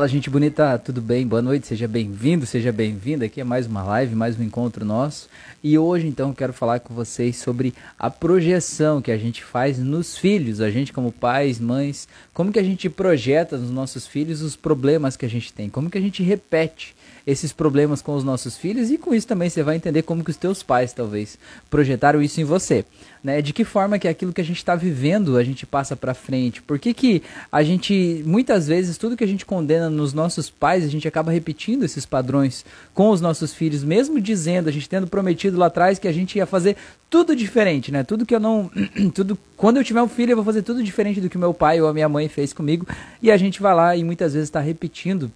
Fala, gente bonita, tudo bem? Boa noite, seja bem-vindo, seja bem-vinda. Aqui é mais uma live, mais um encontro nosso. E hoje, então, quero falar com vocês sobre a projeção que a gente faz nos filhos, a gente como pais, mães, como que a gente projeta nos nossos filhos os problemas que a gente tem, como que a gente repete esses problemas com os nossos filhos e com isso também você vai entender como que os teus pais talvez projetaram isso em você, né? De que forma que aquilo que a gente está vivendo a gente passa para frente? Por que, que a gente muitas vezes tudo que a gente condena nos nossos pais a gente acaba repetindo esses padrões com os nossos filhos, mesmo dizendo a gente tendo prometido lá atrás que a gente ia fazer tudo diferente, né? Tudo que eu não, tudo quando eu tiver um filho eu vou fazer tudo diferente do que meu pai ou a minha mãe fez comigo e a gente vai lá e muitas vezes está repetindo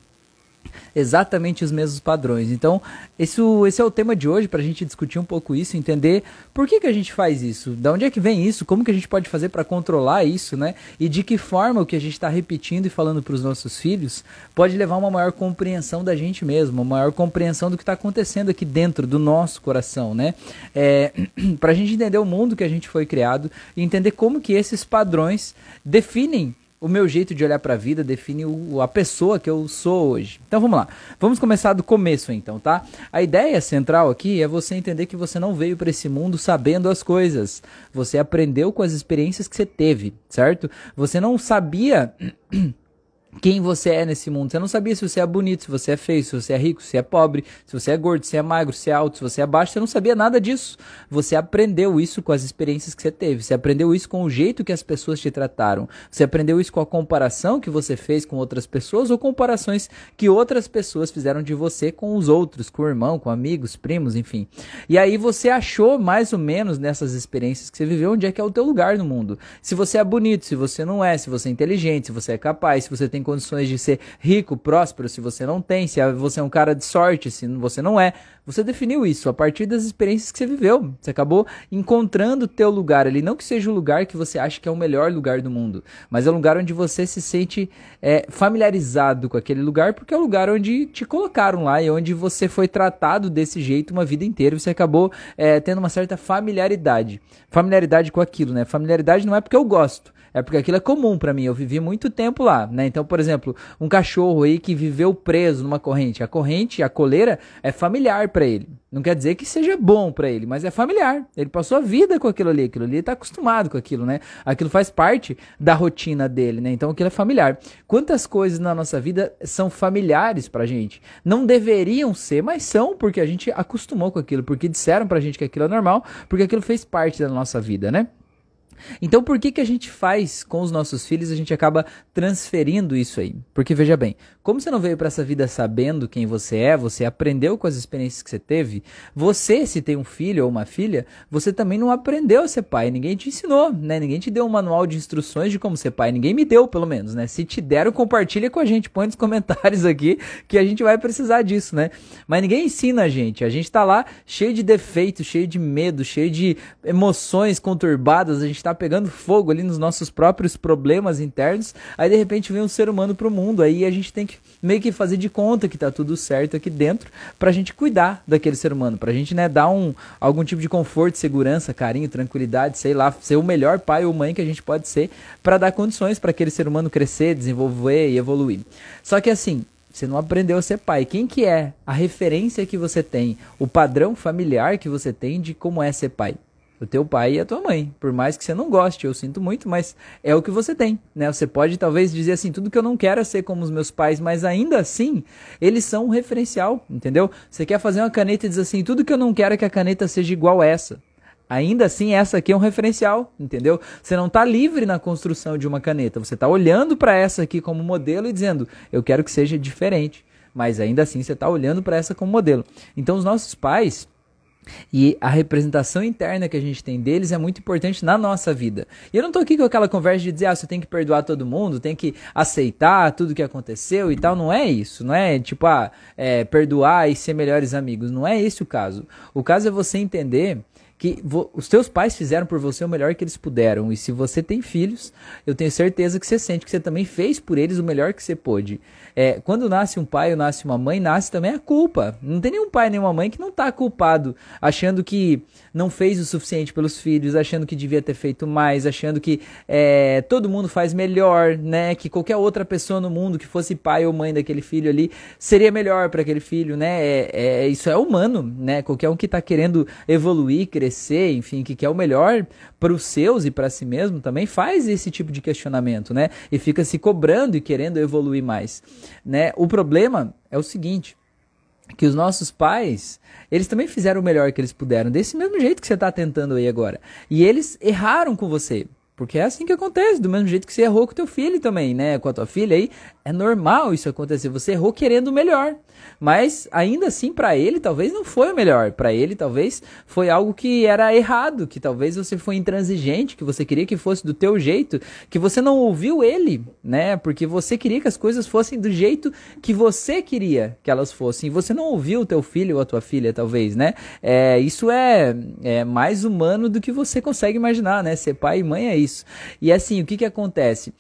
exatamente os mesmos padrões. Então, isso, esse é o tema de hoje para a gente discutir um pouco isso, entender por que, que a gente faz isso, de onde é que vem isso, como que a gente pode fazer para controlar isso, né? E de que forma o que a gente está repetindo e falando para os nossos filhos pode levar a uma maior compreensão da gente mesmo, uma maior compreensão do que está acontecendo aqui dentro do nosso coração, né? É, para a gente entender o mundo que a gente foi criado e entender como que esses padrões definem o meu jeito de olhar para a vida define o, a pessoa que eu sou hoje. Então vamos lá. Vamos começar do começo então, tá? A ideia central aqui é você entender que você não veio para esse mundo sabendo as coisas. Você aprendeu com as experiências que você teve, certo? Você não sabia quem você é nesse mundo. Você não sabia se você é bonito, se você é feio, se você é rico, se é pobre, se você é gordo, se é magro, se é alto, se você é baixo. Você não sabia nada disso. Você aprendeu isso com as experiências que você teve. Você aprendeu isso com o jeito que as pessoas te trataram. Você aprendeu isso com a comparação que você fez com outras pessoas ou comparações que outras pessoas fizeram de você com os outros, com o irmão, com amigos, primos, enfim. E aí você achou mais ou menos nessas experiências que você viveu onde é que é o teu lugar no mundo. Se você é bonito, se você não é, se você é inteligente, se você é capaz, se você tem condições de ser rico, próspero, se você não tem, se você é um cara de sorte, se você não é. Você definiu isso a partir das experiências que você viveu. Você acabou encontrando o teu lugar ali. Não que seja o lugar que você acha que é o melhor lugar do mundo, mas é um lugar onde você se sente é, familiarizado com aquele lugar, porque é o lugar onde te colocaram lá e onde você foi tratado desse jeito uma vida inteira. Você acabou é, tendo uma certa familiaridade. Familiaridade com aquilo, né? Familiaridade não é porque eu gosto é porque aquilo é comum para mim. Eu vivi muito tempo lá, né? Então, por exemplo, um cachorro aí que viveu preso numa corrente, a corrente, a coleira é familiar para ele. Não quer dizer que seja bom para ele, mas é familiar. Ele passou a vida com aquilo ali, aquilo ali tá acostumado com aquilo, né? Aquilo faz parte da rotina dele, né? Então aquilo é familiar. Quantas coisas na nossa vida são familiares pra gente? Não deveriam ser, mas são porque a gente acostumou com aquilo, porque disseram pra gente que aquilo é normal, porque aquilo fez parte da nossa vida, né? Então, por que, que a gente faz com os nossos filhos, a gente acaba transferindo isso aí? Porque, veja bem, como você não veio para essa vida sabendo quem você é, você aprendeu com as experiências que você teve, você, se tem um filho ou uma filha, você também não aprendeu a ser pai, ninguém te ensinou, né? Ninguém te deu um manual de instruções de como ser pai, ninguém me deu, pelo menos, né? Se te deram, compartilha com a gente, põe nos comentários aqui que a gente vai precisar disso, né? Mas ninguém ensina a gente, a gente tá lá cheio de defeitos, cheio de medo, cheio de emoções conturbadas, a gente tá pegando fogo ali nos nossos próprios problemas internos. Aí de repente vem um ser humano pro mundo. Aí a gente tem que meio que fazer de conta que tá tudo certo aqui dentro pra gente cuidar daquele ser humano, pra gente, né, dar um algum tipo de conforto, segurança, carinho, tranquilidade, sei lá, ser o melhor pai ou mãe que a gente pode ser para dar condições para aquele ser humano crescer, desenvolver e evoluir. Só que assim, você não aprendeu a ser pai. Quem que é a referência que você tem, o padrão familiar que você tem de como é ser pai? O teu pai e a tua mãe. Por mais que você não goste, eu sinto muito, mas é o que você tem, né? Você pode talvez dizer assim, tudo que eu não quero é ser como os meus pais, mas ainda assim, eles são um referencial, entendeu? Você quer fazer uma caneta e diz assim, tudo que eu não quero é que a caneta seja igual a essa. Ainda assim, essa aqui é um referencial, entendeu? Você não está livre na construção de uma caneta. Você está olhando para essa aqui como modelo e dizendo, eu quero que seja diferente. Mas ainda assim, você está olhando para essa como modelo. Então, os nossos pais, e a representação interna que a gente tem deles é muito importante na nossa vida. E eu não tô aqui com aquela conversa de dizer, ah, você tem que perdoar todo mundo, tem que aceitar tudo que aconteceu e tal. Não é isso. Não é tipo, ah, é, perdoar e ser melhores amigos. Não é esse o caso. O caso é você entender que os teus pais fizeram por você o melhor que eles puderam. E se você tem filhos, eu tenho certeza que você sente que você também fez por eles o melhor que você pôde. É, quando nasce um pai ou nasce uma mãe, nasce também a culpa. Não tem nenhum pai, nenhuma mãe que não está culpado, achando que não fez o suficiente pelos filhos, achando que devia ter feito mais, achando que é, todo mundo faz melhor, né? Que qualquer outra pessoa no mundo que fosse pai ou mãe daquele filho ali seria melhor para aquele filho, né? É, é, isso é humano, né? Qualquer um que está querendo evoluir, crescer, enfim, que quer o melhor para os seus e para si mesmo também faz esse tipo de questionamento, né? E fica se cobrando e querendo evoluir mais, né? O problema é o seguinte, que os nossos pais, eles também fizeram o melhor que eles puderam, desse mesmo jeito que você está tentando aí agora. E eles erraram com você. Porque é assim que acontece, do mesmo jeito que você errou com teu filho também, né? Com a tua filha aí, é normal isso acontecer. Você errou querendo o melhor. Mas ainda assim, para ele, talvez não foi o melhor. Para ele, talvez foi algo que era errado, que talvez você foi intransigente, que você queria que fosse do teu jeito, que você não ouviu ele, né? Porque você queria que as coisas fossem do jeito que você queria que elas fossem. Você não ouviu o teu filho ou a tua filha, talvez, né? É, isso é, é mais humano do que você consegue imaginar, né? Ser pai e mãe é isso. E assim, o que que acontece?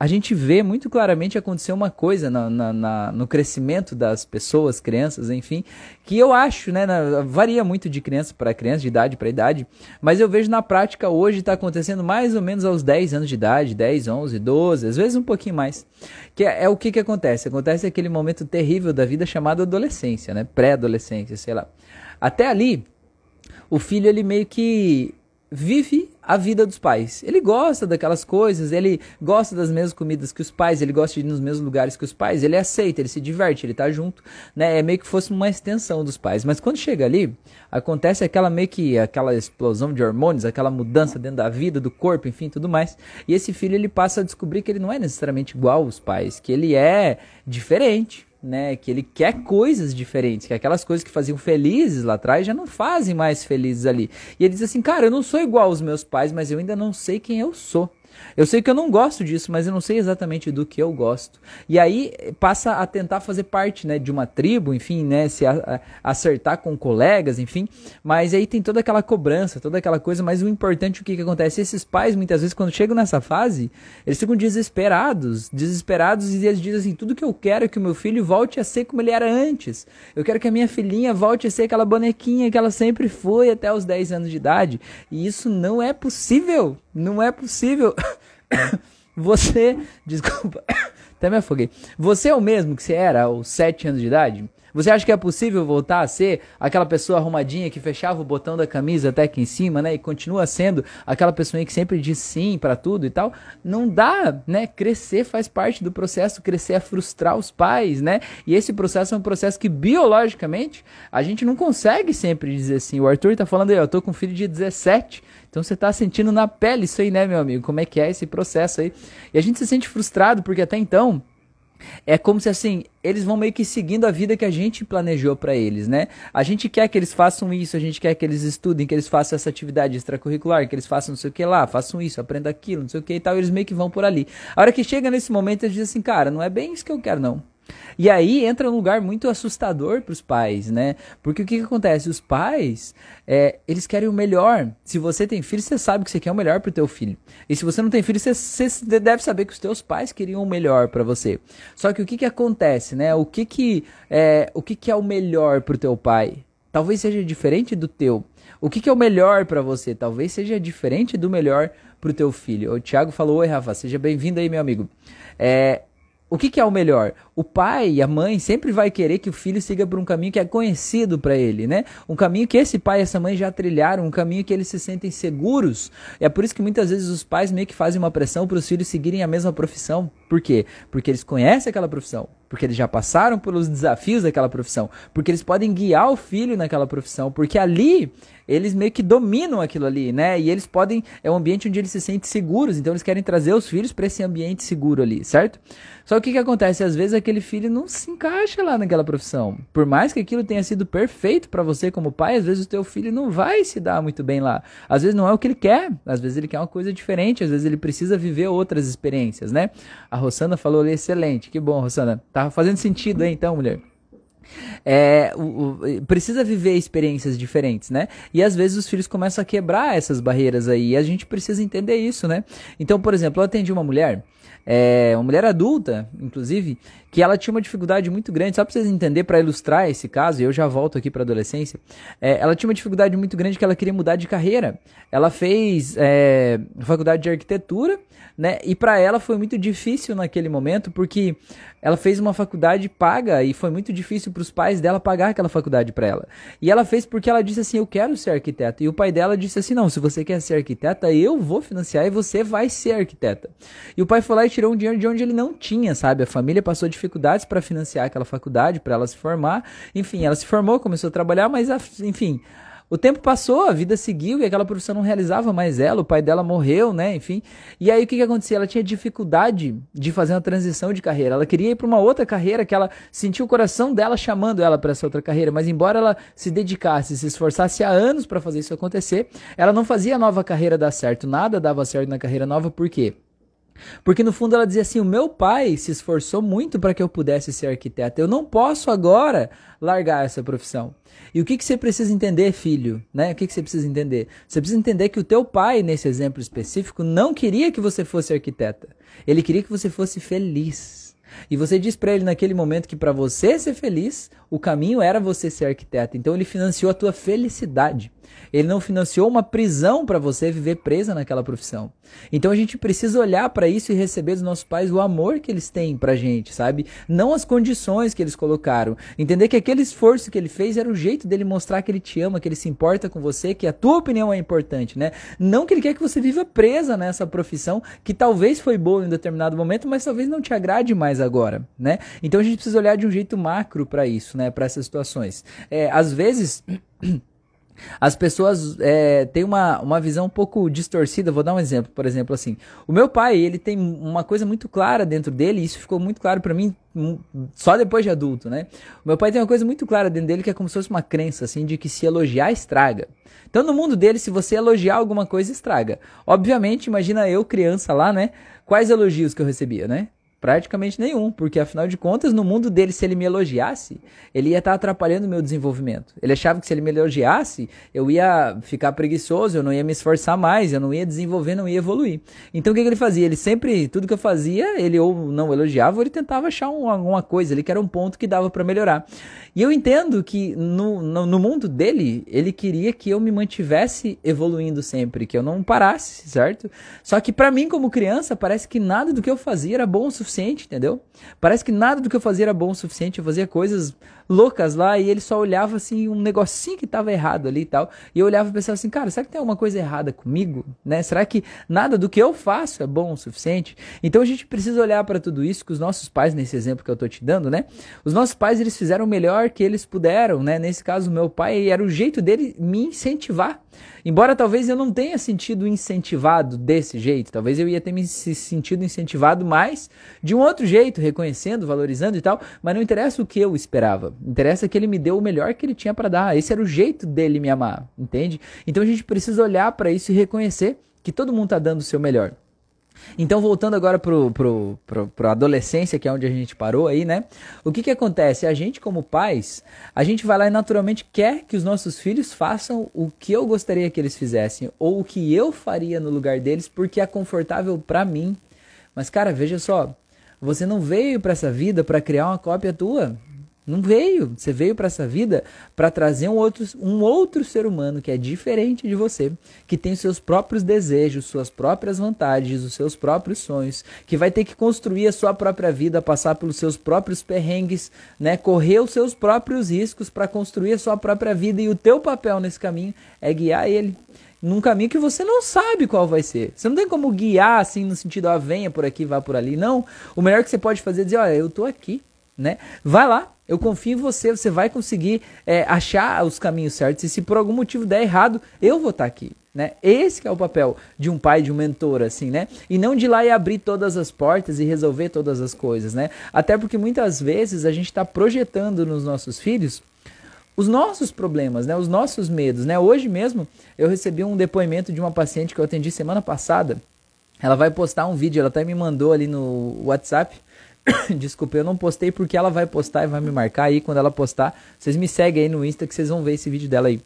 a gente vê muito claramente acontecer uma coisa na, na, na, no crescimento das pessoas, crianças, enfim, que eu acho, né, varia muito de criança para criança, de idade para idade, mas eu vejo na prática hoje está acontecendo mais ou menos aos 10 anos de idade, 10, 11, 12, às vezes um pouquinho mais. Que é, é o que, que acontece? Acontece aquele momento terrível da vida chamado adolescência, né, pré-adolescência, sei lá. Até ali, o filho ele meio que vive a vida dos pais. Ele gosta daquelas coisas, ele gosta das mesmas comidas que os pais, ele gosta de ir nos mesmos lugares que os pais, ele aceita, ele se diverte, ele tá junto, né? É meio que fosse uma extensão dos pais. Mas quando chega ali, acontece aquela meio que aquela explosão de hormônios, aquela mudança dentro da vida, do corpo, enfim, tudo mais. E esse filho ele passa a descobrir que ele não é necessariamente igual aos pais, que ele é diferente, né, que ele quer coisas diferentes, que aquelas coisas que faziam felizes lá atrás já não fazem mais felizes ali. E ele diz assim: "Cara, eu não sou igual aos meus pais, mas eu ainda não sei quem eu sou". Eu sei que eu não gosto disso, mas eu não sei exatamente do que eu gosto. E aí passa a tentar fazer parte, né, de uma tribo, enfim, né, se a, a, acertar com colegas, enfim. Mas aí tem toda aquela cobrança, toda aquela coisa. Mas o importante, o que, que acontece? Esses pais, muitas vezes, quando chegam nessa fase, eles ficam desesperados, desesperados e eles dizem assim: tudo que eu quero é que o meu filho volte a ser como ele era antes. Eu quero que a minha filhinha volte a ser aquela bonequinha que ela sempre foi até os 10 anos de idade. E isso não é possível. Não é possível. Você, desculpa, até me afoguei. Você é o mesmo que você era aos 7 anos de idade? Você acha que é possível voltar a ser aquela pessoa arrumadinha que fechava o botão da camisa até aqui em cima, né? E continua sendo aquela pessoa que sempre diz sim para tudo e tal? Não dá, né? Crescer faz parte do processo, crescer é frustrar os pais, né? E esse processo é um processo que biologicamente a gente não consegue sempre dizer sim. O Arthur tá falando aí, eu tô com um filho de 17 então você está sentindo na pele isso aí, né, meu amigo? Como é que é esse processo aí? E a gente se sente frustrado porque até então é como se assim, eles vão meio que seguindo a vida que a gente planejou para eles, né? A gente quer que eles façam isso, a gente quer que eles estudem, que eles façam essa atividade extracurricular, que eles façam não sei o que lá, façam isso, aprendam aquilo, não sei o que e tal, eles meio que vão por ali. A hora que chega nesse momento, eles dizem assim, cara, não é bem isso que eu quero, não. E aí entra um lugar muito assustador para os pais, né? Porque o que, que acontece? Os pais, é, eles querem o melhor. Se você tem filho, você sabe que você quer o melhor para o teu filho. E se você não tem filho, você, você deve saber que os teus pais queriam o melhor para você. Só que o que, que acontece, né? O que que é, o que que é o melhor para o teu pai? Talvez seja diferente do teu. O que, que é o melhor para você? Talvez seja diferente do melhor para o teu filho. O Thiago falou: Oi, Rafa, seja bem-vindo aí, meu amigo. É, o que, que, é o melhor? O pai e a mãe sempre vai querer que o filho siga por um caminho que é conhecido para ele, né? Um caminho que esse pai e essa mãe já trilharam, um caminho que eles se sentem seguros. É por isso que muitas vezes os pais meio que fazem uma pressão para os filhos seguirem a mesma profissão. Por quê? Porque eles conhecem aquela profissão, porque eles já passaram pelos desafios daquela profissão, porque eles podem guiar o filho naquela profissão, porque ali eles meio que dominam aquilo ali, né? E eles podem. É um ambiente onde eles se sentem seguros, então eles querem trazer os filhos para esse ambiente seguro ali, certo? Só que o que, que acontece? Às vezes aquele filho não se encaixa lá naquela profissão. Por mais que aquilo tenha sido perfeito para você como pai, às vezes o teu filho não vai se dar muito bem lá. Às vezes não é o que ele quer, às vezes ele quer uma coisa diferente, às vezes ele precisa viver outras experiências, né? A Rossana falou ali, excelente, que bom, Rossana. Tava fazendo sentido aí então, mulher. é, o, o, precisa viver experiências diferentes, né? E às vezes os filhos começam a quebrar essas barreiras aí, e a gente precisa entender isso, né? Então, por exemplo, eu atendi uma mulher, é, uma mulher adulta, inclusive, que ela tinha uma dificuldade muito grande, só para vocês entenderem, para ilustrar esse caso, e eu já volto aqui para adolescência, é, ela tinha uma dificuldade muito grande que ela queria mudar de carreira. Ela fez é, faculdade de arquitetura, né? E para ela foi muito difícil naquele momento, porque ela fez uma faculdade paga e foi muito difícil para os pais dela pagar aquela faculdade para ela. E ela fez porque ela disse assim: Eu quero ser arquiteta. E o pai dela disse assim: Não, se você quer ser arquiteta, eu vou financiar e você vai ser arquiteta. E o pai foi lá e tirou um dinheiro de onde ele não tinha, sabe? A família passou dificuldades para financiar aquela faculdade, para ela se formar. Enfim, ela se formou, começou a trabalhar, mas enfim. O tempo passou, a vida seguiu e aquela profissão não realizava mais ela, o pai dela morreu, né? Enfim. E aí o que, que acontecia? Ela tinha dificuldade de fazer uma transição de carreira. Ela queria ir para uma outra carreira que ela sentiu o coração dela chamando ela para essa outra carreira, mas embora ela se dedicasse, se esforçasse há anos para fazer isso acontecer, ela não fazia a nova carreira dar certo. Nada dava certo na carreira nova, por quê? Porque no fundo ela dizia assim: o meu pai se esforçou muito para que eu pudesse ser arquiteta. Eu não posso agora largar essa profissão. E o que, que você precisa entender, filho? Né? O que, que você precisa entender? Você precisa entender que o teu pai, nesse exemplo específico, não queria que você fosse arquiteta. Ele queria que você fosse feliz. E você diz para ele naquele momento que para você ser feliz, o caminho era você ser arquiteta. Então ele financiou a tua felicidade. Ele não financiou uma prisão para você viver presa naquela profissão. Então a gente precisa olhar para isso e receber dos nossos pais o amor que eles têm pra gente, sabe? Não as condições que eles colocaram. Entender que aquele esforço que ele fez era o jeito dele mostrar que ele te ama, que ele se importa com você, que a tua opinião é importante, né? Não que ele quer que você viva presa nessa profissão que talvez foi boa em determinado momento, mas talvez não te agrade mais agora, né? Então a gente precisa olhar de um jeito macro para isso, né? Para essas situações. É, às vezes As pessoas é, têm uma, uma visão um pouco distorcida. Vou dar um exemplo, por exemplo, assim. O meu pai, ele tem uma coisa muito clara dentro dele, e isso ficou muito claro para mim só depois de adulto, né? O meu pai tem uma coisa muito clara dentro dele que é como se fosse uma crença, assim, de que se elogiar, estraga. Então, no mundo dele, se você elogiar alguma coisa, estraga. Obviamente, imagina eu, criança lá, né? Quais elogios que eu recebia, né? Praticamente nenhum, porque afinal de contas, no mundo dele, se ele me elogiasse, ele ia estar atrapalhando o meu desenvolvimento. Ele achava que se ele me elogiasse, eu ia ficar preguiçoso, eu não ia me esforçar mais, eu não ia desenvolver, não ia evoluir. Então o que, que ele fazia? Ele sempre, tudo que eu fazia, ele ou não elogiava, ou ele tentava achar um, alguma coisa ali que era um ponto que dava para melhorar. E eu entendo que no, no, no, mundo dele, ele queria que eu me mantivesse evoluindo sempre, que eu não parasse, certo? Só que para mim, como criança, parece que nada do que eu fazia era bom o suficiente, entendeu? Parece que nada do que eu fazia era bom o suficiente. Eu fazia coisas loucas lá e ele só olhava assim, um negocinho que tava errado ali e tal. E eu olhava e pensava assim, cara, será que tem alguma coisa errada comigo? Né? Será que nada do que eu faço é bom o suficiente? Então a gente precisa olhar para tudo isso que os nossos pais, nesse exemplo que eu tô te dando, né? Os nossos pais, eles fizeram o melhor que eles puderam, né? Nesse caso, meu pai, era o jeito dele me incentivar. Embora talvez eu não tenha sentido incentivado desse jeito, talvez eu ia ter me sentido incentivado mais de um outro jeito, reconhecendo, valorizando e tal, mas não interessa o que eu esperava. Interessa que ele me deu o melhor que ele tinha para dar. Esse era o jeito dele me amar, entende? Então a gente precisa olhar para isso e reconhecer que todo mundo tá dando o seu melhor. Então, voltando agora pro, pro, pro, pro adolescência, que é onde a gente parou aí, né? O que que acontece? A gente, como pais, a gente vai lá e naturalmente quer que os nossos filhos façam o que eu gostaria que eles fizessem, ou o que eu faria no lugar deles, porque é confortável para mim. Mas, cara, veja só, você não veio para essa vida para criar uma cópia tua. Não veio. Você veio para essa vida para trazer um outro, um outro ser humano que é diferente de você, que tem seus próprios desejos, suas próprias vantagens, os seus próprios sonhos, que vai ter que construir a sua própria vida, passar pelos seus próprios perrengues, né, correr os seus próprios riscos para construir a sua própria vida e o teu papel nesse caminho é guiar ele num caminho que você não sabe qual vai ser. Você não tem como guiar assim no sentido, ah, venha por aqui, vá por ali. Não. O melhor que você pode fazer é dizer, olha, eu tô aqui, né? Vai lá, eu confio em você, você vai conseguir é, achar os caminhos certos. E se por algum motivo der errado, eu vou estar tá aqui. Né? Esse é o papel de um pai, de um mentor, assim, né? E não de ir lá e abrir todas as portas e resolver todas as coisas, né? Até porque muitas vezes a gente está projetando nos nossos filhos os nossos problemas, né? Os nossos medos, né? Hoje mesmo eu recebi um depoimento de uma paciente que eu atendi semana passada. Ela vai postar um vídeo, ela até me mandou ali no WhatsApp Desculpa, eu não postei porque ela vai postar e vai me marcar aí quando ela postar. Vocês me seguem aí no Insta que vocês vão ver esse vídeo dela aí.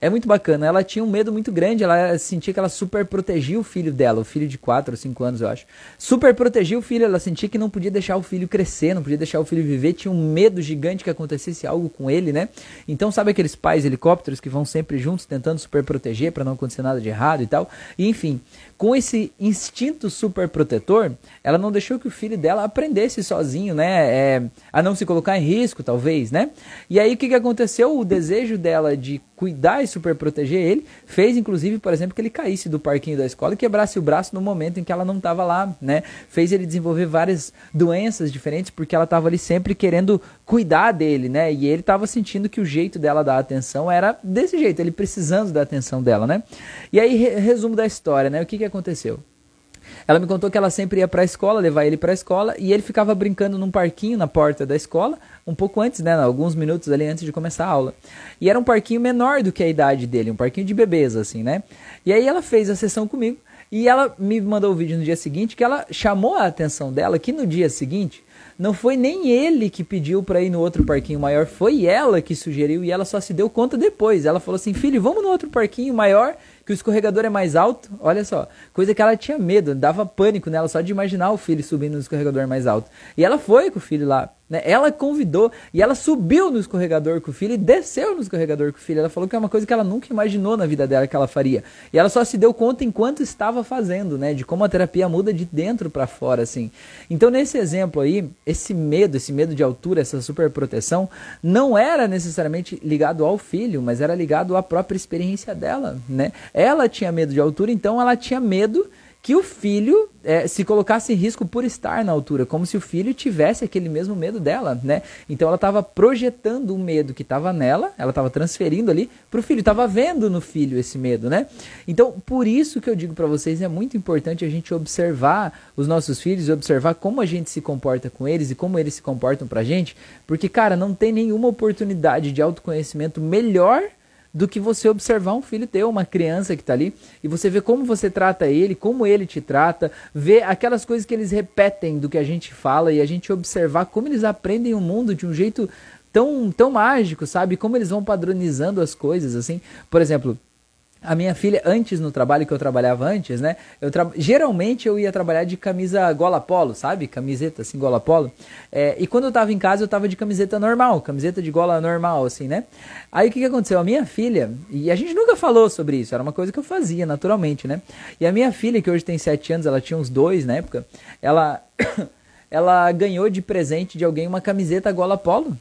É muito bacana. Ela tinha um medo muito grande, ela sentia que ela super protegia o filho dela, o filho de 4 ou 5 anos, eu acho. Super protegia o filho, ela sentia que não podia deixar o filho crescer, não podia deixar o filho viver, tinha um medo gigante que acontecesse algo com ele, né? Então, sabe aqueles pais helicópteros que vão sempre juntos tentando super proteger para não acontecer nada de errado e tal? E, enfim, com esse instinto super protetor, ela não deixou que o filho dela aprendesse sozinho, né? É, a não se colocar em risco, talvez, né? E aí o que, que aconteceu? O desejo dela de cuidar e super proteger ele fez, inclusive, por exemplo, que ele caísse do parquinho da escola e quebrasse o braço no momento em que ela não estava lá, né? Fez ele desenvolver várias doenças diferentes porque ela estava ali sempre querendo cuidar dele, né? E ele estava sentindo que o jeito dela dar atenção era desse jeito, ele precisando da atenção dela, né? E aí, resumo da história, né? O que, que aconteceu? Ela me contou que ela sempre ia para a escola, levar ele para a escola, e ele ficava brincando num parquinho na porta da escola, um pouco antes, né, alguns minutos ali antes de começar a aula. E era um parquinho menor do que a idade dele, um parquinho de bebês assim, né? E aí ela fez a sessão comigo, e ela me mandou o vídeo no dia seguinte que ela chamou a atenção dela que no dia seguinte não foi nem ele que pediu para ir no outro parquinho maior, foi ela que sugeriu e ela só se deu conta depois. Ela falou assim: "Filho, vamos no outro parquinho maior que o escorregador é mais alto. Olha só, coisa que ela tinha medo, dava pânico nela só de imaginar o filho subindo no escorregador mais alto. E ela foi com o filho lá. Né? Ela convidou e ela subiu no escorregador com o filho e desceu no escorregador com o filho. Ela falou que é uma coisa que ela nunca imaginou na vida dela que ela faria. E ela só se deu conta enquanto estava fazendo, né? De como a terapia muda de dentro para fora, assim. Então, nesse exemplo aí, esse medo, esse medo de altura, essa super proteção, não era necessariamente ligado ao filho, mas era ligado à própria experiência dela, né? Ela tinha medo de altura, então ela tinha medo que o filho é, se colocasse em risco por estar na altura, como se o filho tivesse aquele mesmo medo dela, né? Então ela estava projetando o medo que estava nela, ela estava transferindo ali para o filho, estava vendo no filho esse medo, né? Então por isso que eu digo para vocês é muito importante a gente observar os nossos filhos, observar como a gente se comporta com eles e como eles se comportam para gente, porque cara não tem nenhuma oportunidade de autoconhecimento melhor do que você observar um filho teu, uma criança que está ali, e você ver como você trata ele, como ele te trata, ver aquelas coisas que eles repetem do que a gente fala e a gente observar como eles aprendem o mundo de um jeito tão, tão mágico, sabe? Como eles vão padronizando as coisas, assim. Por exemplo, a minha filha, antes no trabalho que eu trabalhava antes, né? Eu tra... Geralmente eu ia trabalhar de camisa gola polo, sabe? Camiseta assim, gola polo. É, e quando eu tava em casa, eu tava de camiseta normal, camiseta de gola normal, assim, né? Aí o que, que aconteceu? A minha filha, e a gente nunca falou sobre isso, era uma coisa que eu fazia naturalmente, né? E a minha filha, que hoje tem sete anos, ela tinha uns dois na época, ela. ela ganhou de presente de alguém uma camiseta gola polo.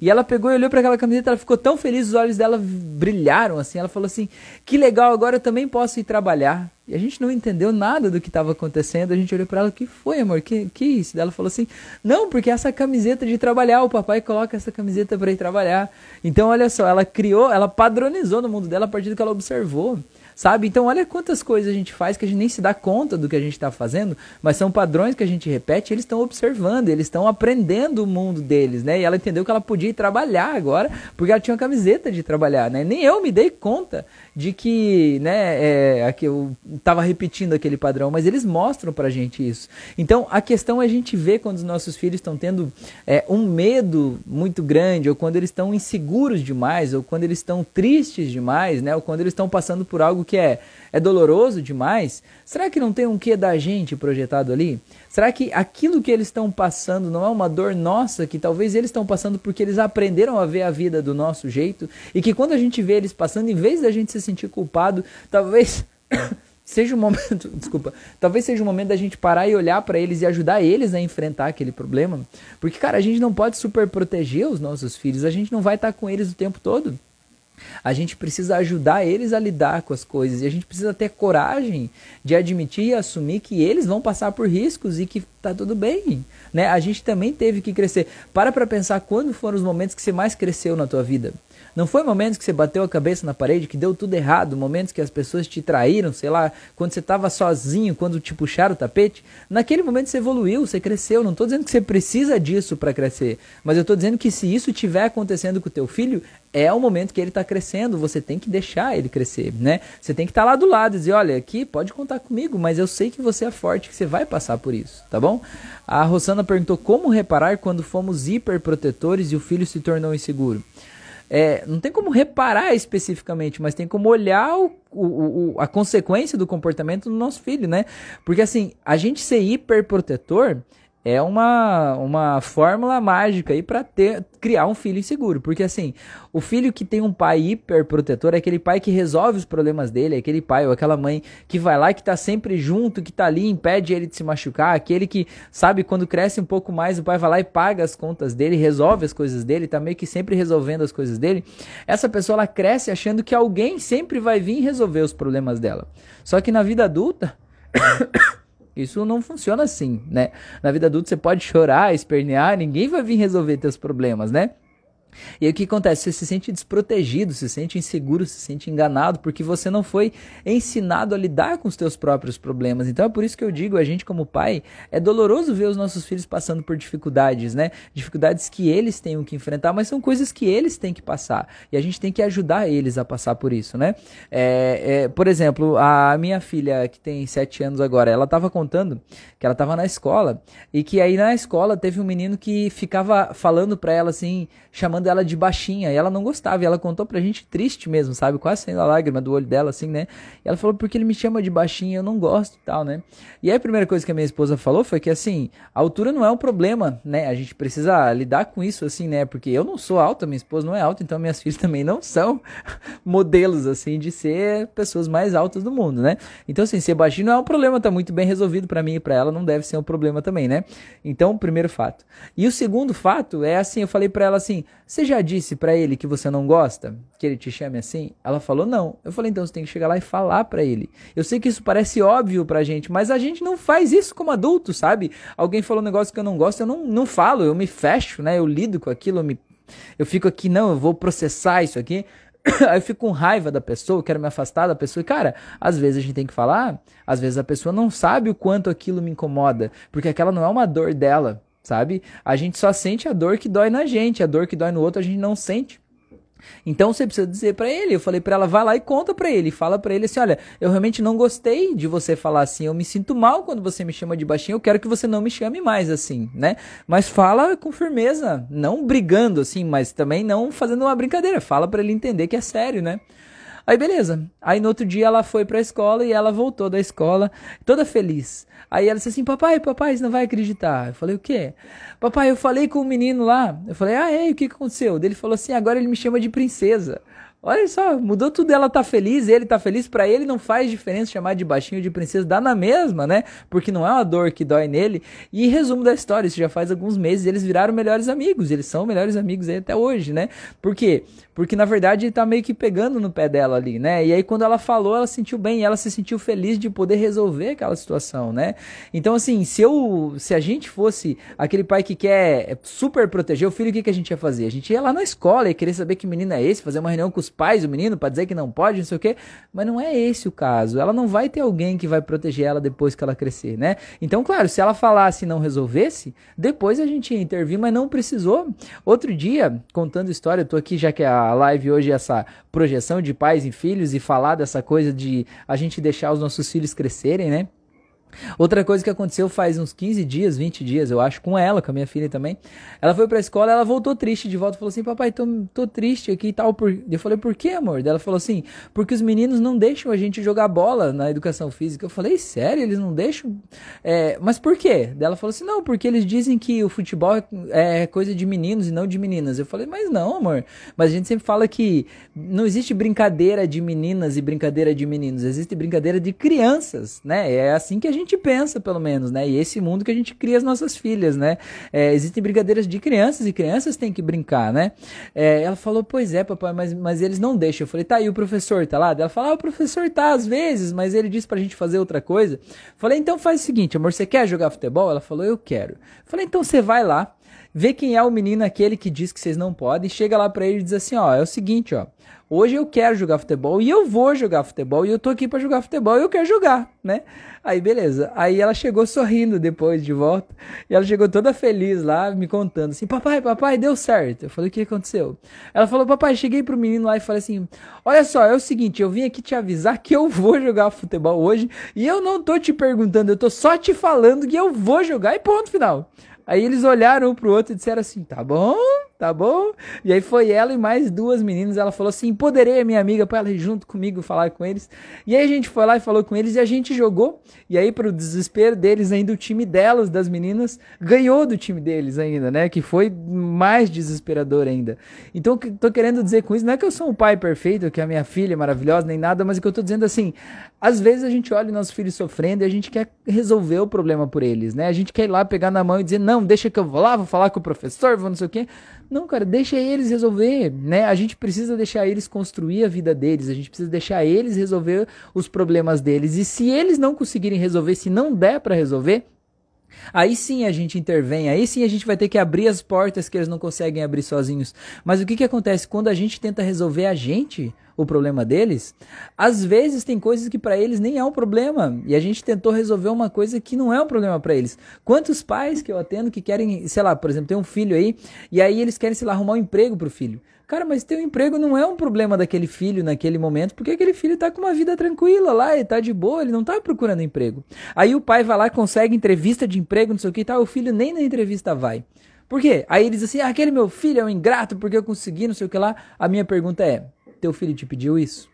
E ela pegou e olhou para aquela camiseta, ela ficou tão feliz, os olhos dela brilharam assim. Ela falou assim: "Que legal, agora eu também posso ir trabalhar". E a gente não entendeu nada do que estava acontecendo. A gente olhou para ela: "O que foi, amor? Que que isso?". Ela falou assim: "Não, porque essa camiseta de trabalhar, o papai coloca essa camiseta para ir trabalhar". Então, olha só, ela criou, ela padronizou no mundo dela a partir do que ela observou sabe? Então olha quantas coisas a gente faz que a gente nem se dá conta do que a gente está fazendo, mas são padrões que a gente repete, eles estão observando, eles estão aprendendo o mundo deles, né? E ela entendeu que ela podia ir trabalhar agora, porque ela tinha uma camiseta de trabalhar, né? Nem eu me dei conta de que, né, é, que eu estava repetindo aquele padrão, mas eles mostram pra gente isso. Então a questão é a gente ver quando os nossos filhos estão tendo é, um medo muito grande, ou quando eles estão inseguros demais, ou quando eles estão tristes demais, né, ou quando eles estão passando por algo que é, é doloroso demais, será que não tem um quê da gente projetado ali? Será que aquilo que eles estão passando não é uma dor nossa que talvez eles estão passando porque eles aprenderam a ver a vida do nosso jeito e que quando a gente vê eles passando, em vez da gente se sentir culpado, talvez seja o momento, desculpa, talvez seja o momento da gente parar e olhar para eles e ajudar eles a enfrentar aquele problema, porque cara, a gente não pode super proteger os nossos filhos, a gente não vai estar com eles o tempo todo. A gente precisa ajudar eles a lidar com as coisas e a gente precisa ter coragem de admitir e assumir que eles vão passar por riscos e que tá tudo bem, né? A gente também teve que crescer. Para para pensar quando foram os momentos que você mais cresceu na tua vida. Não foi momentos que você bateu a cabeça na parede, que deu tudo errado, momentos que as pessoas te traíram, sei lá, quando você estava sozinho, quando te puxaram o tapete. Naquele momento você evoluiu, você cresceu. Não estou dizendo que você precisa disso para crescer, mas eu estou dizendo que se isso estiver acontecendo com o teu filho, é o momento que ele está crescendo, você tem que deixar ele crescer, né? Você tem que estar tá lá do lado e dizer, olha, aqui pode contar comigo, mas eu sei que você é forte, que você vai passar por isso, tá bom? A Rosana perguntou como reparar quando fomos hiperprotetores e o filho se tornou inseguro. É, não tem como reparar especificamente, mas tem como olhar o, o, o, a consequência do comportamento do nosso filho, né? Porque assim, a gente ser hiperprotetor é uma, uma fórmula mágica aí para ter criar um filho inseguro, porque assim, o filho que tem um pai hiperprotetor é aquele pai que resolve os problemas dele, é aquele pai ou aquela mãe que vai lá que tá sempre junto, que tá ali, impede ele de se machucar, aquele que sabe quando cresce um pouco mais, o pai vai lá e paga as contas dele, resolve as coisas dele, tá meio que sempre resolvendo as coisas dele. Essa pessoa ela cresce achando que alguém sempre vai vir resolver os problemas dela. Só que na vida adulta Isso não funciona assim, né? Na vida adulta você pode chorar, espernear, ninguém vai vir resolver teus problemas, né? E aí o que acontece? Você se sente desprotegido, se sente inseguro, se sente enganado, porque você não foi ensinado a lidar com os teus próprios problemas. Então é por isso que eu digo, a gente como pai, é doloroso ver os nossos filhos passando por dificuldades, né? Dificuldades que eles tenham que enfrentar, mas são coisas que eles têm que passar. E a gente tem que ajudar eles a passar por isso, né? É, é, por exemplo, a minha filha, que tem sete anos agora, ela estava contando que ela estava na escola e que aí na escola teve um menino que ficava falando para ela assim, chamando chamando ela de baixinha, e ela não gostava, e ela contou pra gente triste mesmo, sabe? Quase saindo a lágrima do olho dela, assim, né? E ela falou, porque ele me chama de baixinha, eu não gosto e tal, né? E aí a primeira coisa que a minha esposa falou foi que, assim, a altura não é um problema, né? A gente precisa lidar com isso, assim, né? Porque eu não sou alta, minha esposa não é alta, então minhas filhas também não são modelos, assim, de ser pessoas mais altas do mundo, né? Então, assim, ser baixinho não é um problema, tá muito bem resolvido para mim e pra ela, não deve ser um problema também, né? Então, primeiro fato. E o segundo fato é assim, eu falei para ela assim, você já disse para ele que você não gosta? Que ele te chame assim? Ela falou não. Eu falei, então você tem que chegar lá e falar para ele. Eu sei que isso parece óbvio pra gente, mas a gente não faz isso como adulto, sabe? Alguém falou um negócio que eu não gosto, eu não, não falo, eu me fecho, né? Eu lido com aquilo, eu, me, eu fico aqui, não, eu vou processar isso aqui. Aí eu fico com raiva da pessoa, eu quero me afastar da pessoa. E, cara, às vezes a gente tem que falar, às vezes a pessoa não sabe o quanto aquilo me incomoda, porque aquela não é uma dor dela sabe? A gente só sente a dor que dói na gente, a dor que dói no outro a gente não sente. Então você precisa dizer para ele. Eu falei para ela, vai lá e conta para ele. Fala para ele assim: olha, eu realmente não gostei de você falar assim. Eu me sinto mal quando você me chama de baixinho. Eu quero que você não me chame mais assim, né? Mas fala com firmeza, não brigando assim, mas também não fazendo uma brincadeira. Fala para ele entender que é sério, né? Aí beleza. Aí no outro dia ela foi pra escola e ela voltou da escola toda feliz. Aí ela disse assim: Papai, papai, você não vai acreditar. Eu falei: O quê? Papai, eu falei com o menino lá. Eu falei: Ah, é? O que aconteceu? Ele falou assim: Agora ele me chama de princesa. Olha só, mudou tudo, ela tá feliz, ele tá feliz, para ele não faz diferença chamar de baixinho de princesa, dá na mesma, né? Porque não é uma dor que dói nele. E resumo da história, isso já faz alguns meses, eles viraram melhores amigos, eles são melhores amigos aí até hoje, né? Por quê? Porque na verdade ele tá meio que pegando no pé dela ali, né? E aí quando ela falou, ela sentiu bem, ela se sentiu feliz de poder resolver aquela situação, né? Então assim, se eu, se a gente fosse aquele pai que quer super proteger o filho, o que, que a gente ia fazer? A gente ia lá na escola e querer saber que menino é esse, fazer uma reunião com os pais, o menino, para dizer que não pode, não sei o quê. Mas não é esse o caso. Ela não vai ter alguém que vai proteger ela depois que ela crescer, né? Então, claro, se ela falasse e não resolvesse, depois a gente ia intervir, mas não precisou. Outro dia, contando história, eu tô aqui já que a live hoje é essa projeção de pais em filhos e falar dessa coisa de a gente deixar os nossos filhos crescerem, né? Outra coisa que aconteceu faz uns 15 dias, 20 dias, eu acho, com ela, com a minha filha também. Ela foi pra escola, ela voltou triste de volta, falou assim: Papai, tô, tô triste aqui e tal. Por... Eu falei: Por que, amor? Ela falou assim: Porque os meninos não deixam a gente jogar bola na educação física. Eu falei: Sério? Eles não deixam? É, mas por quê? Ela falou assim: Não, porque eles dizem que o futebol é, é coisa de meninos e não de meninas. Eu falei: Mas não, amor. Mas a gente sempre fala que não existe brincadeira de meninas e brincadeira de meninos, existe brincadeira de crianças, né? É assim que a gente gente pensa, pelo menos, né? E esse mundo que a gente cria as nossas filhas, né? É, existem brincadeiras de crianças e crianças têm que brincar, né? É, ela falou, pois é, papai, mas, mas eles não deixam. Eu falei, tá, e o professor tá lá? Ela falou, ah, o professor tá às vezes, mas ele disse pra gente fazer outra coisa. Eu falei, então faz o seguinte, amor, você quer jogar futebol? Ela falou, eu quero. Eu falei, então você vai lá vê quem é o menino aquele que diz que vocês não podem, chega lá para ele e diz assim, ó, é o seguinte, ó, Hoje eu quero jogar futebol e eu vou jogar futebol e eu tô aqui para jogar futebol e eu quero jogar, né? Aí beleza. Aí ela chegou sorrindo depois de volta e ela chegou toda feliz lá me contando assim: "Papai, papai, deu certo". Eu falei: "O que aconteceu?". Ela falou: "Papai, cheguei pro menino lá e falei assim: "Olha só, é o seguinte, eu vim aqui te avisar que eu vou jogar futebol hoje e eu não tô te perguntando, eu tô só te falando que eu vou jogar e ponto final". Aí eles olharam um pro outro e disseram assim: "Tá bom, tá bom?". E aí foi ela e mais duas meninas, ela falou assim: "Empoderei a minha amiga para ela ir junto comigo falar com eles". E aí a gente foi lá e falou com eles e a gente jogou. E aí pro desespero deles ainda o time delas, das meninas, ganhou do time deles ainda, né? Que foi mais desesperador ainda. Então, tô querendo dizer com isso, não é que eu sou um pai perfeito, que a minha filha é maravilhosa nem nada, mas o que eu tô dizendo assim, às vezes a gente olha o nosso filho sofrendo e a gente quer resolver o problema por eles, né? A gente quer ir lá pegar na mão e dizer: "Não, deixa que eu vou lá, vou falar com o professor, vou não sei o quê". Não, cara, deixa eles resolver, né? A gente precisa deixar eles construir a vida deles, a gente precisa deixar eles resolver os problemas deles. E se eles não conseguirem resolver, se não der para resolver, Aí sim a gente intervém, aí sim a gente vai ter que abrir as portas que eles não conseguem abrir sozinhos. Mas o que, que acontece? Quando a gente tenta resolver a gente, o problema deles, às vezes tem coisas que para eles nem é um problema e a gente tentou resolver uma coisa que não é um problema para eles. Quantos pais que eu atendo que querem, sei lá, por exemplo, tem um filho aí e aí eles querem, sei lá, arrumar um emprego pro filho. Cara, mas ter um emprego não é um problema daquele filho naquele momento, porque aquele filho tá com uma vida tranquila lá, ele tá de boa, ele não tá procurando emprego. Aí o pai vai lá, consegue entrevista de emprego, não sei o que e tal, o filho nem na entrevista vai. Por quê? Aí ele diz assim: ah, aquele meu filho é um ingrato porque eu consegui, não sei o que lá. A minha pergunta é: teu filho te pediu isso?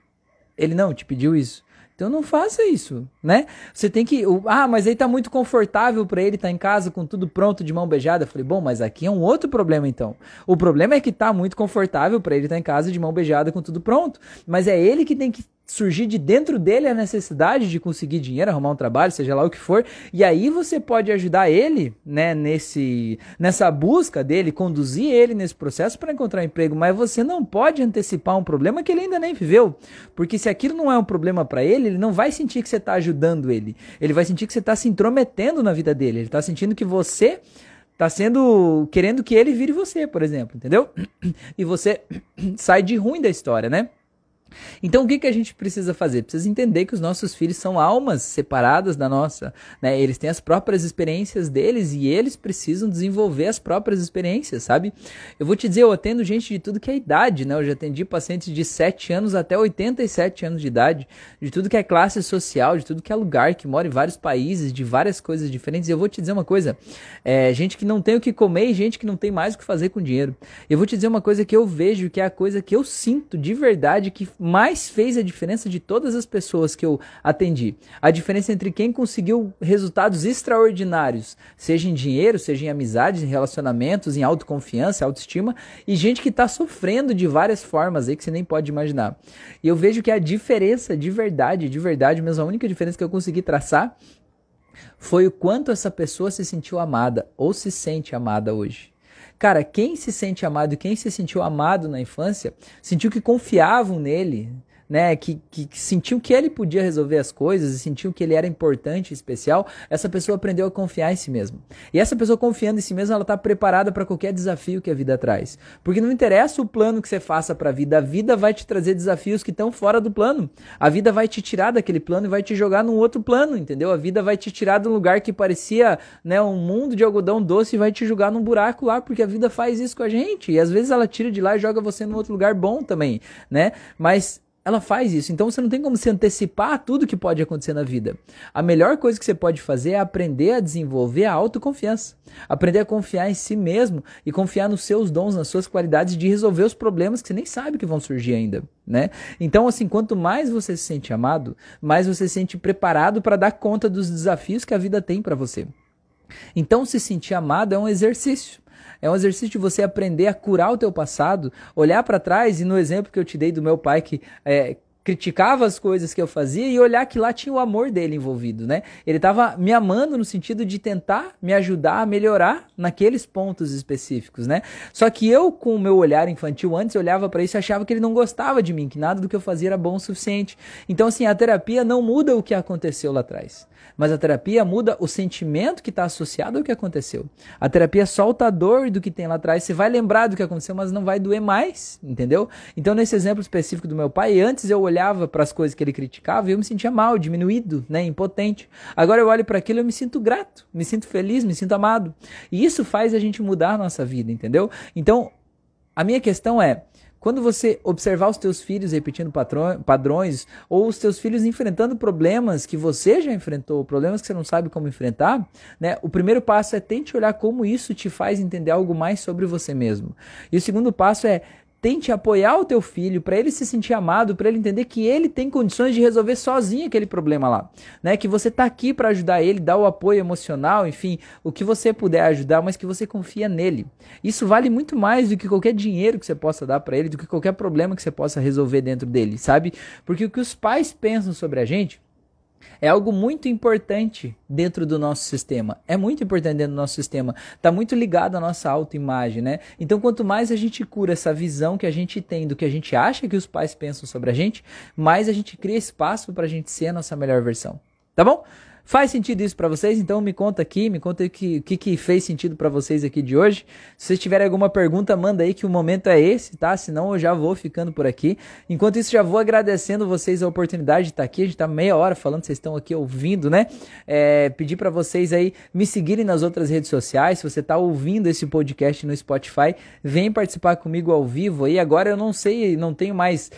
Ele não te pediu isso? Então não faça isso, né? Você tem que. Ah, mas aí tá muito confortável para ele tá em casa com tudo pronto de mão beijada. Eu falei, bom, mas aqui é um outro problema então. O problema é que tá muito confortável para ele estar tá em casa de mão beijada com tudo pronto. Mas é ele que tem que surgir de dentro dele a necessidade de conseguir dinheiro, arrumar um trabalho, seja lá o que for, e aí você pode ajudar ele, né, nesse nessa busca dele, conduzir ele nesse processo para encontrar um emprego, mas você não pode antecipar um problema que ele ainda nem viveu, porque se aquilo não é um problema para ele, ele não vai sentir que você está ajudando ele, ele vai sentir que você está se intrometendo na vida dele, ele está sentindo que você está sendo querendo que ele vire você, por exemplo, entendeu? E você sai de ruim da história, né? Então o que, que a gente precisa fazer? Precisa entender que os nossos filhos são almas separadas da nossa, né? Eles têm as próprias experiências deles e eles precisam desenvolver as próprias experiências, sabe? Eu vou te dizer, eu atendo gente de tudo que é idade, né? Eu já atendi pacientes de 7 anos até 87 anos de idade, de tudo que é classe social, de tudo que é lugar, que mora em vários países, de várias coisas diferentes. E eu vou te dizer uma coisa, é, gente que não tem o que comer e gente que não tem mais o que fazer com dinheiro. Eu vou te dizer uma coisa que eu vejo, que é a coisa que eu sinto de verdade que mais fez a diferença de todas as pessoas que eu atendi. A diferença entre quem conseguiu resultados extraordinários, seja em dinheiro, seja em amizades, em relacionamentos, em autoconfiança, autoestima, e gente que está sofrendo de várias formas aí que você nem pode imaginar. E eu vejo que a diferença de verdade, de verdade mesmo, a única diferença que eu consegui traçar foi o quanto essa pessoa se sentiu amada ou se sente amada hoje. Cara, quem se sente amado, quem se sentiu amado na infância, sentiu que confiavam nele, né, que, que, que, sentiu que ele podia resolver as coisas e sentiu que ele era importante e especial, essa pessoa aprendeu a confiar em si mesmo. E essa pessoa confiando em si mesma, ela está preparada para qualquer desafio que a vida traz. Porque não interessa o plano que você faça para a vida, a vida vai te trazer desafios que estão fora do plano. A vida vai te tirar daquele plano e vai te jogar num outro plano, entendeu? A vida vai te tirar de um lugar que parecia, né, um mundo de algodão doce e vai te jogar num buraco lá, porque a vida faz isso com a gente. E às vezes ela tira de lá e joga você num outro lugar bom também, né? Mas ela faz isso. Então você não tem como se antecipar tudo que pode acontecer na vida. A melhor coisa que você pode fazer é aprender a desenvolver a autoconfiança. Aprender a confiar em si mesmo e confiar nos seus dons, nas suas qualidades de resolver os problemas que você nem sabe que vão surgir ainda, né? Então, assim, quanto mais você se sente amado, mais você se sente preparado para dar conta dos desafios que a vida tem para você. Então, se sentir amado é um exercício. É um exercício de você aprender a curar o teu passado, olhar para trás e no exemplo que eu te dei do meu pai que é, criticava as coisas que eu fazia e olhar que lá tinha o amor dele envolvido, né? Ele estava me amando no sentido de tentar me ajudar a melhorar naqueles pontos específicos, né? Só que eu, com o meu olhar infantil antes, olhava para isso e achava que ele não gostava de mim, que nada do que eu fazia era bom o suficiente. Então, assim, a terapia não muda o que aconteceu lá atrás. Mas a terapia muda o sentimento que está associado ao que aconteceu. A terapia solta a dor do que tem lá atrás. Você vai lembrar do que aconteceu, mas não vai doer mais, entendeu? Então, nesse exemplo específico do meu pai, antes eu olhava para as coisas que ele criticava e eu me sentia mal, diminuído, né, impotente. Agora eu olho para aquilo e eu me sinto grato, me sinto feliz, me sinto amado. E isso faz a gente mudar a nossa vida, entendeu? Então, a minha questão é, quando você observar os teus filhos repetindo padrões, ou os teus filhos enfrentando problemas que você já enfrentou, problemas que você não sabe como enfrentar, né? O primeiro passo é tente olhar como isso te faz entender algo mais sobre você mesmo. E o segundo passo é Tente apoiar o teu filho para ele se sentir amado, para ele entender que ele tem condições de resolver sozinho aquele problema lá, né? Que você tá aqui para ajudar ele, dar o apoio emocional, enfim, o que você puder ajudar, mas que você confia nele. Isso vale muito mais do que qualquer dinheiro que você possa dar para ele, do que qualquer problema que você possa resolver dentro dele, sabe? Porque o que os pais pensam sobre a gente é algo muito importante dentro do nosso sistema. É muito importante dentro do nosso sistema. Está muito ligado à nossa autoimagem, né? Então, quanto mais a gente cura essa visão que a gente tem do que a gente acha que os pais pensam sobre a gente, mais a gente cria espaço para a gente ser a nossa melhor versão. Tá bom? Faz sentido isso para vocês? Então me conta aqui, me conta o que, que, que fez sentido para vocês aqui de hoje. Se vocês tiverem alguma pergunta, manda aí que o momento é esse, tá? Senão eu já vou ficando por aqui. Enquanto isso, já vou agradecendo vocês a oportunidade de estar aqui. A gente tá meia hora falando, vocês estão aqui ouvindo, né? É, pedir para vocês aí me seguirem nas outras redes sociais. Se você tá ouvindo esse podcast no Spotify, vem participar comigo ao vivo aí. Agora eu não sei, não tenho mais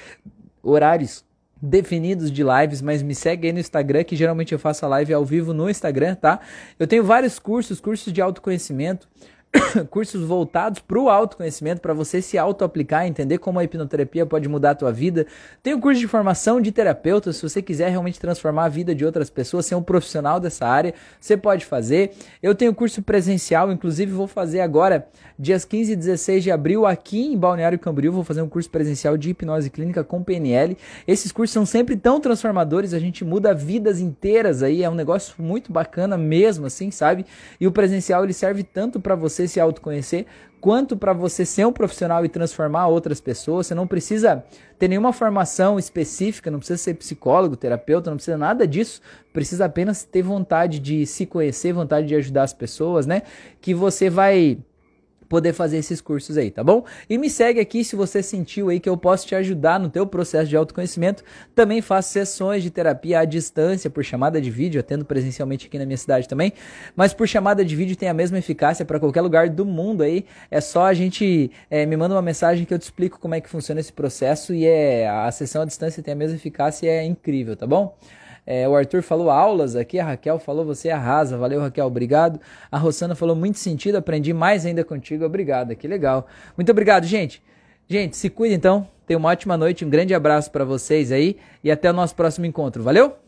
horários definidos de lives, mas me segue aí no Instagram, que geralmente eu faço a live ao vivo no Instagram, tá? Eu tenho vários cursos, cursos de autoconhecimento, cursos voltados para o autoconhecimento, para você se auto-aplicar, entender como a hipnoterapia pode mudar a tua vida. Tem um curso de formação de terapeuta, se você quiser realmente transformar a vida de outras pessoas, ser um profissional dessa área, você pode fazer. Eu tenho curso presencial, inclusive vou fazer agora, dias 15 e 16 de abril, aqui em Balneário Camboriú, vou fazer um curso presencial de hipnose clínica com PNL. Esses cursos são sempre tão transformadores, a gente muda vidas inteiras aí, é um negócio muito bacana mesmo, assim, sabe? E o presencial ele serve tanto para você você se autoconhecer, quanto para você ser um profissional e transformar outras pessoas. Você não precisa ter nenhuma formação específica, não precisa ser psicólogo, terapeuta, não precisa nada disso. Precisa apenas ter vontade de se conhecer, vontade de ajudar as pessoas, né? Que você vai poder fazer esses cursos aí, tá bom? E me segue aqui se você sentiu aí que eu posso te ajudar no teu processo de autoconhecimento. Também faço sessões de terapia à distância por chamada de vídeo, atendo presencialmente aqui na minha cidade também, mas por chamada de vídeo tem a mesma eficácia para qualquer lugar do mundo aí. É só a gente é, me manda uma mensagem que eu te explico como é que funciona esse processo e é a sessão à distância tem a mesma eficácia e é incrível, tá bom? É, o Arthur falou aulas aqui, a Raquel falou você arrasa, valeu Raquel, obrigado. A Rosana falou muito sentido, aprendi mais ainda contigo, obrigado, que legal. Muito obrigado, gente. Gente, se cuida então, tenha uma ótima noite, um grande abraço para vocês aí e até o nosso próximo encontro, valeu?